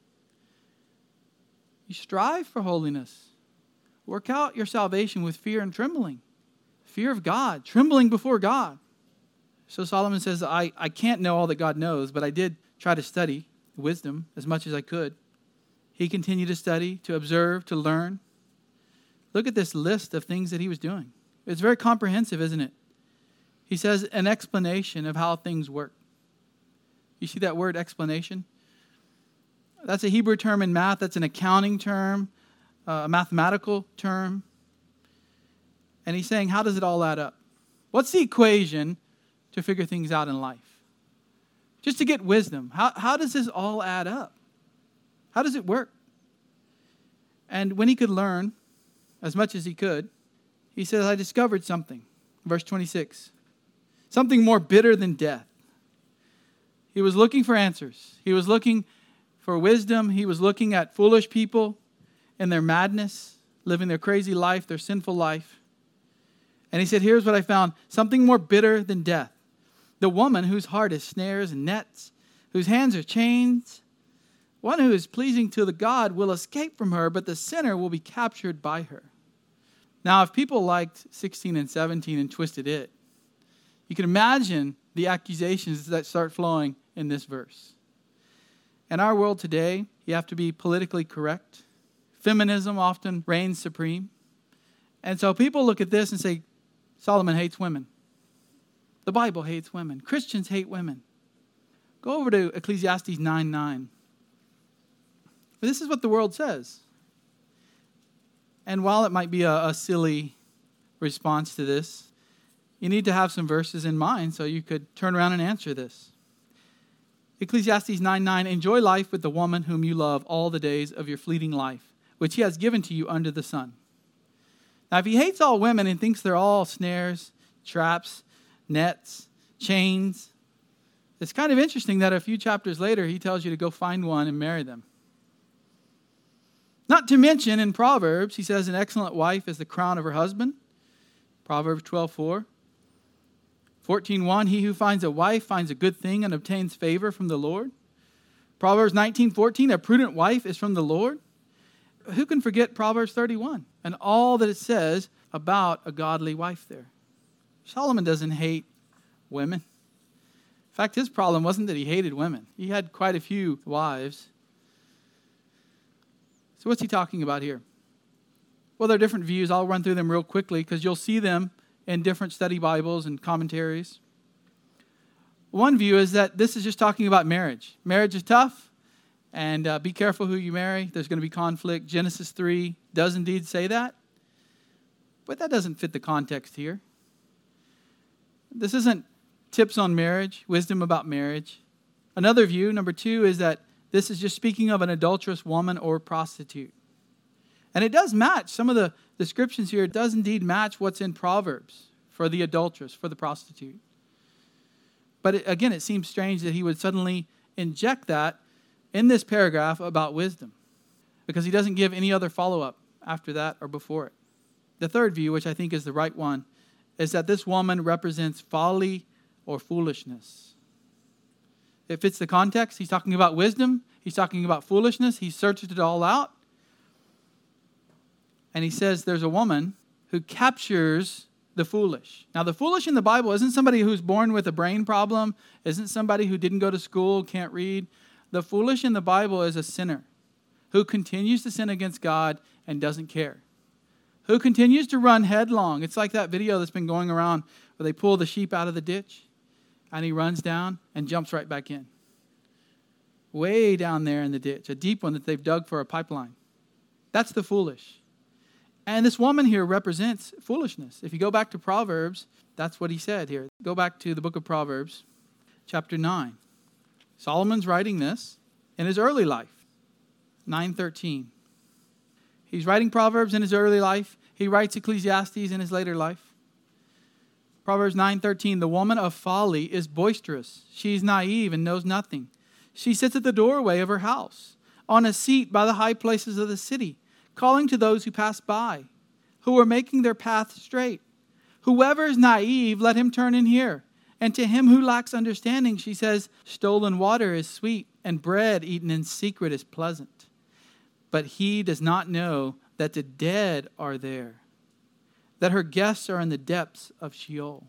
You strive for holiness. Work out your salvation with fear and trembling. Fear of God, trembling before God. So Solomon says, I, I can't know all that God knows, but I did try to study wisdom as much as I could. He continued to study, to observe, to learn. Look at this list of things that he was doing. It's very comprehensive, isn't it? He says an explanation of how things work. You see that word explanation? That's a Hebrew term in math, that's an accounting term, uh, a mathematical term. And he's saying, how does it all add up? What's the equation to figure things out in life? Just to get wisdom. How, how does this all add up? How does it work? And when he could learn as much as he could, he says, I discovered something. Verse 26 something more bitter than death. He was looking for answers. He was looking for wisdom. He was looking at foolish people and their madness, living their crazy life, their sinful life. And he said, Here's what I found something more bitter than death. The woman whose heart is snares and nets, whose hands are chains, one who is pleasing to the God will escape from her, but the sinner will be captured by her. Now, if people liked 16 and 17 and twisted it, you can imagine the accusations that start flowing in this verse. In our world today, you have to be politically correct. Feminism often reigns supreme. And so people look at this and say, Solomon hates women. The Bible hates women. Christians hate women. Go over to Ecclesiastes 9 9. But this is what the world says. And while it might be a, a silly response to this, you need to have some verses in mind so you could turn around and answer this. Ecclesiastes 9 9 Enjoy life with the woman whom you love all the days of your fleeting life, which he has given to you under the sun. Now, if he hates all women and thinks they're all snares, traps, nets, chains, it's kind of interesting that a few chapters later he tells you to go find one and marry them. Not to mention in Proverbs, he says an excellent wife is the crown of her husband. Proverbs 12 4. 14:1 He who finds a wife finds a good thing and obtains favor from the Lord. Proverbs 19:14 A prudent wife is from the Lord. Who can forget Proverbs 31 and all that it says about a godly wife there? Solomon doesn't hate women. In fact, his problem wasn't that he hated women. He had quite a few wives. So what's he talking about here? Well, there are different views. I'll run through them real quickly because you'll see them in different study Bibles and commentaries. One view is that this is just talking about marriage. Marriage is tough, and uh, be careful who you marry. There's going to be conflict. Genesis 3 does indeed say that. But that doesn't fit the context here. This isn't tips on marriage, wisdom about marriage. Another view, number two, is that this is just speaking of an adulterous woman or prostitute. And it does match some of the descriptions here, it does indeed match what's in Proverbs for the adulteress, for the prostitute. But it, again, it seems strange that he would suddenly inject that in this paragraph about wisdom because he doesn't give any other follow up after that or before it. The third view, which I think is the right one, is that this woman represents folly or foolishness. It fits the context. He's talking about wisdom, he's talking about foolishness. He searched it all out. And he says there's a woman who captures the foolish. Now, the foolish in the Bible isn't somebody who's born with a brain problem, isn't somebody who didn't go to school, can't read. The foolish in the Bible is a sinner who continues to sin against God and doesn't care, who continues to run headlong. It's like that video that's been going around where they pull the sheep out of the ditch and he runs down and jumps right back in. Way down there in the ditch, a deep one that they've dug for a pipeline. That's the foolish. And this woman here represents foolishness. If you go back to Proverbs, that's what he said here. Go back to the book of Proverbs, chapter 9. Solomon's writing this in his early life, 913. He's writing Proverbs in his early life. He writes Ecclesiastes in his later life. Proverbs 9:13 The woman of folly is boisterous. She is naive and knows nothing. She sits at the doorway of her house, on a seat by the high places of the city calling to those who pass by, who are making their path straight. Whoever is naive, let him turn in here. And to him who lacks understanding, she says, Stolen water is sweet, and bread eaten in secret is pleasant. But he does not know that the dead are there, that her guests are in the depths of Sheol.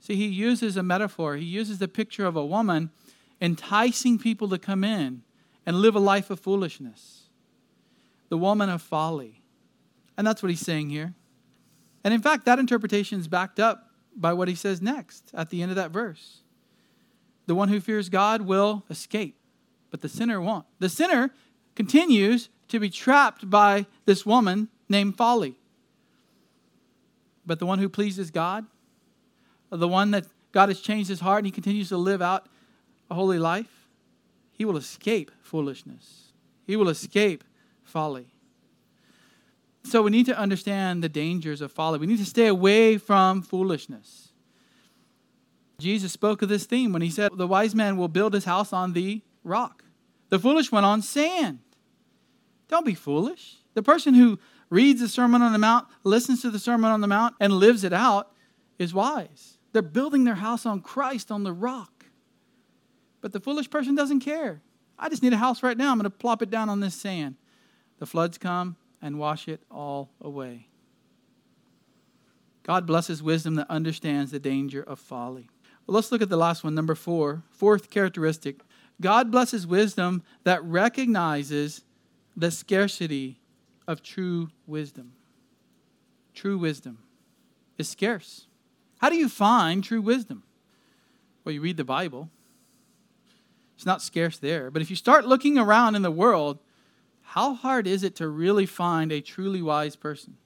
See, he uses a metaphor. He uses the picture of a woman enticing people to come in and live a life of foolishness the woman of folly. And that's what he's saying here. And in fact, that interpretation is backed up by what he says next at the end of that verse. The one who fears God will escape, but the sinner won't. The sinner continues to be trapped by this woman named Folly. But the one who pleases God, the one that God has changed his heart and he continues to live out a holy life, he will escape foolishness. He will escape folly. So we need to understand the dangers of folly. We need to stay away from foolishness. Jesus spoke of this theme when he said, The wise man will build his house on the rock, the foolish one on sand. Don't be foolish. The person who reads the Sermon on the Mount, listens to the Sermon on the Mount, and lives it out is wise. They're building their house on Christ, on the rock. But the foolish person doesn't care. I just need a house right now. I'm going to plop it down on this sand. The floods come and wash it all away. God blesses wisdom that understands the danger of folly. Well, let's look at the last one, number four. Fourth characteristic God blesses wisdom that recognizes the scarcity of true wisdom. True wisdom is scarce. How do you find true wisdom? Well, you read the Bible. It's not scarce there. But if you start looking around in the world, how hard is it to really find a truly wise person?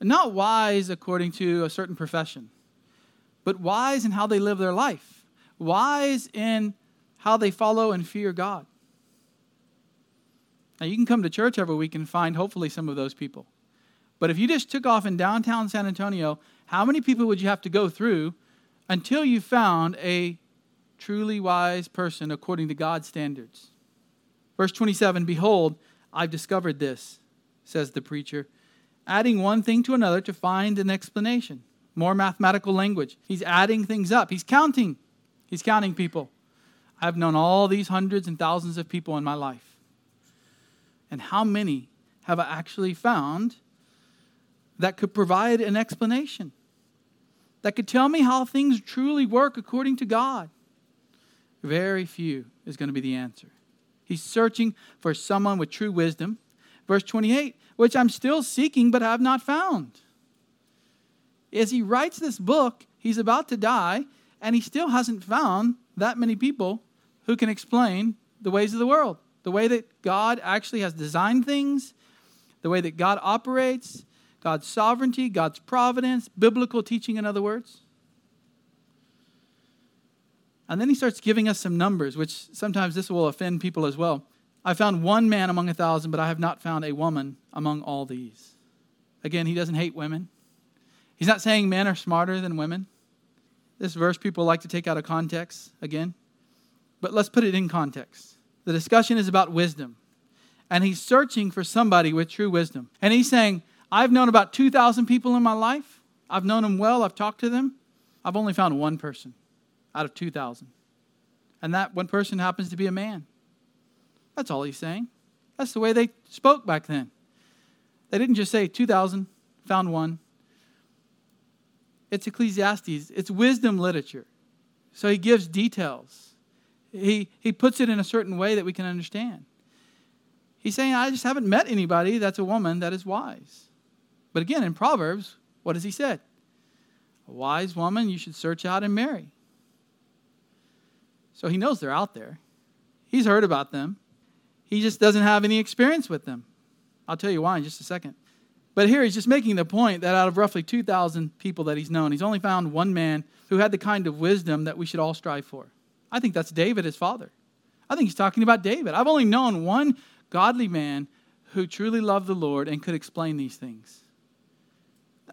Not wise according to a certain profession, but wise in how they live their life, wise in how they follow and fear God. Now, you can come to church every week and find hopefully some of those people. But if you just took off in downtown San Antonio, how many people would you have to go through until you found a truly wise person according to God's standards? Verse 27 Behold, I've discovered this, says the preacher, adding one thing to another to find an explanation. More mathematical language. He's adding things up, he's counting. He's counting people. I've known all these hundreds and thousands of people in my life. And how many have I actually found that could provide an explanation? That could tell me how things truly work according to God? Very few is going to be the answer. He's searching for someone with true wisdom. Verse 28, which I'm still seeking but have not found. As he writes this book, he's about to die, and he still hasn't found that many people who can explain the ways of the world, the way that God actually has designed things, the way that God operates. God's sovereignty, God's providence, biblical teaching, in other words. And then he starts giving us some numbers, which sometimes this will offend people as well. I found one man among a thousand, but I have not found a woman among all these. Again, he doesn't hate women. He's not saying men are smarter than women. This verse people like to take out of context again. But let's put it in context. The discussion is about wisdom. And he's searching for somebody with true wisdom. And he's saying, I've known about 2,000 people in my life. I've known them well. I've talked to them. I've only found one person out of 2,000. And that one person happens to be a man. That's all he's saying. That's the way they spoke back then. They didn't just say 2,000, found one. It's Ecclesiastes, it's wisdom literature. So he gives details. He, he puts it in a certain way that we can understand. He's saying, I just haven't met anybody that's a woman that is wise. But again, in Proverbs, what has he said? A wise woman you should search out and marry. So he knows they're out there. He's heard about them. He just doesn't have any experience with them. I'll tell you why in just a second. But here he's just making the point that out of roughly 2,000 people that he's known, he's only found one man who had the kind of wisdom that we should all strive for. I think that's David, his father. I think he's talking about David. I've only known one godly man who truly loved the Lord and could explain these things.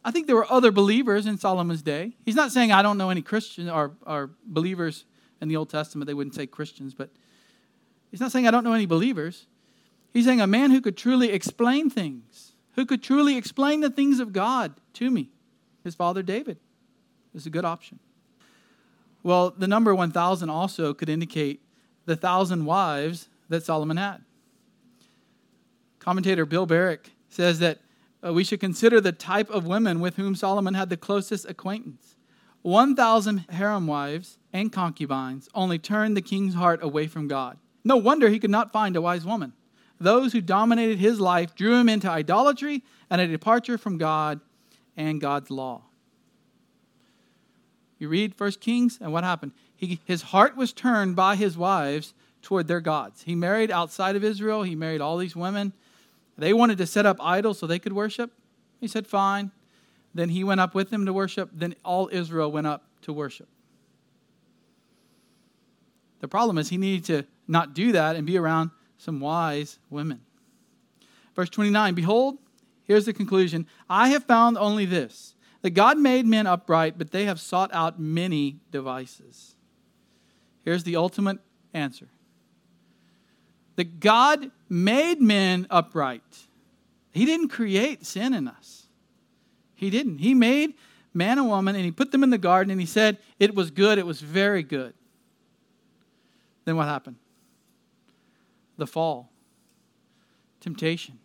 I think there were other believers in Solomon's day. He's not saying I don't know any Christians or, or believers in the Old Testament. They wouldn't say Christians, but he's not saying I don't know any believers. He's saying a man who could truly explain things, who could truly explain the things of God to me. His father David is a good option. Well, the number 1,000 also could indicate the thousand wives that Solomon had. Commentator Bill Barrick says that uh, we should consider the type of women with whom Solomon had the closest acquaintance. 1,000 harem wives and concubines only turned the king's heart away from God. No wonder he could not find a wise woman. Those who dominated his life drew him into idolatry and a departure from God and God's law. You read First Kings, and what happened? He, his heart was turned by his wives toward their gods. He married outside of Israel, he married all these women. They wanted to set up idols so they could worship. He said, Fine. Then he went up with them to worship. Then all Israel went up to worship. The problem is he needed to not do that and be around some wise women. Verse 29 Behold, here's the conclusion I have found only this that God made men upright, but they have sought out many devices. Here's the ultimate answer that God made men upright. He didn't create sin in us. He didn't. He made man and woman and he put them in the garden and he said it was good, it was very good. Then what happened? The fall, temptation.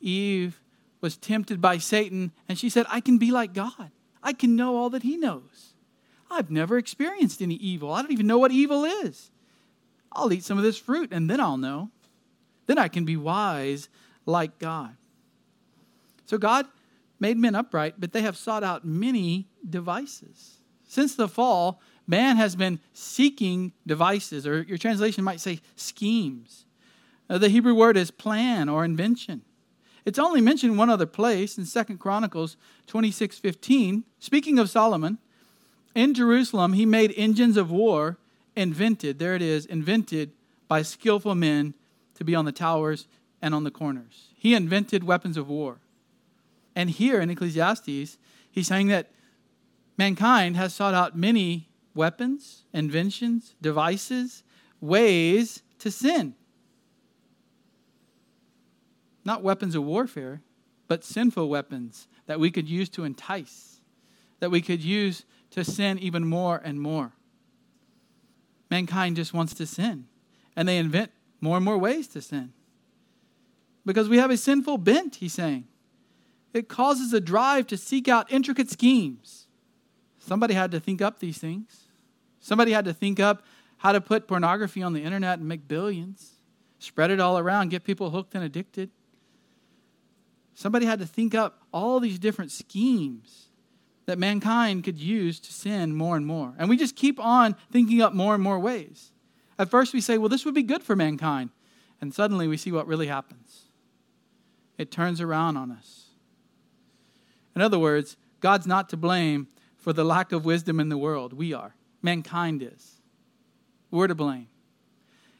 Eve was tempted by Satan and she said, I can be like God. I can know all that he knows. I've never experienced any evil. I don't even know what evil is. I'll eat some of this fruit and then I'll know. Then I can be wise like God. So God made men upright, but they have sought out many devices. Since the fall, man has been seeking devices, or your translation might say schemes. Uh, the Hebrew word is plan or invention. It's only mentioned one other place in Second Chronicles 26 15. Speaking of Solomon, in Jerusalem he made engines of war invented, there it is, invented by skillful men to be on the towers and on the corners. He invented weapons of war. And here in Ecclesiastes, he's saying that mankind has sought out many weapons, inventions, devices, ways to sin. Not weapons of warfare, but sinful weapons that we could use to entice, that we could use to sin even more and more. Mankind just wants to sin, and they invent more and more ways to sin. Because we have a sinful bent, he's saying. It causes a drive to seek out intricate schemes. Somebody had to think up these things. Somebody had to think up how to put pornography on the internet and make billions, spread it all around, get people hooked and addicted. Somebody had to think up all these different schemes that mankind could use to sin more and more. And we just keep on thinking up more and more ways. At first, we say, well, this would be good for mankind. And suddenly, we see what really happens it turns around on us. In other words, God's not to blame for the lack of wisdom in the world. We are. Mankind is. We're to blame.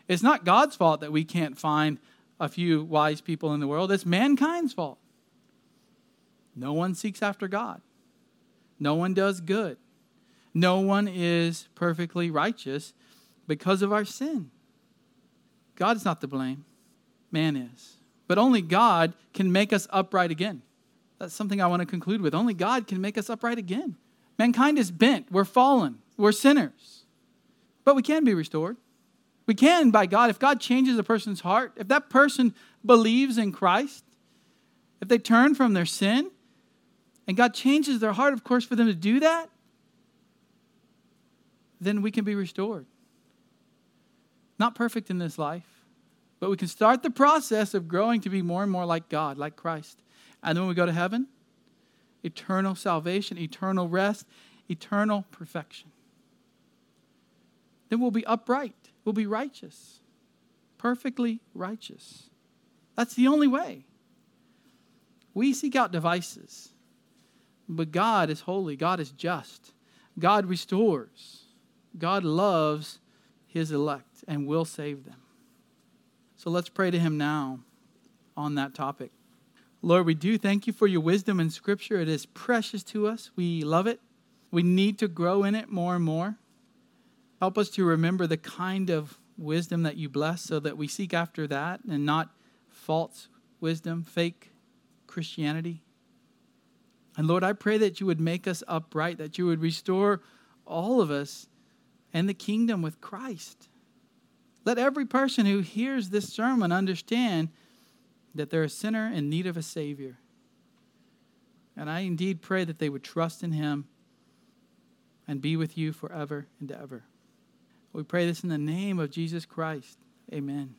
It's not God's fault that we can't find a few wise people in the world, it's mankind's fault. No one seeks after God, no one does good, no one is perfectly righteous because of our sin. God is not to blame, man is. But only God can make us upright again. That's something I want to conclude with. Only God can make us upright again. Mankind is bent. We're fallen. We're sinners. But we can be restored. We can by God. If God changes a person's heart, if that person believes in Christ, if they turn from their sin, and God changes their heart, of course, for them to do that, then we can be restored. Not perfect in this life, but we can start the process of growing to be more and more like God, like Christ. And then when we go to heaven, eternal salvation, eternal rest, eternal perfection. Then we'll be upright, we'll be righteous, perfectly righteous. That's the only way. We seek out devices, but God is holy, God is just, God restores, God loves his elect and will save them. So let's pray to him now on that topic. Lord, we do thank you for your wisdom in Scripture. It is precious to us. We love it. We need to grow in it more and more. Help us to remember the kind of wisdom that you bless so that we seek after that and not false wisdom, fake Christianity. And Lord, I pray that you would make us upright, that you would restore all of us and the kingdom with Christ. Let every person who hears this sermon understand that they're a sinner in need of a Savior. And I indeed pray that they would trust in Him and be with you forever and ever. We pray this in the name of Jesus Christ. Amen.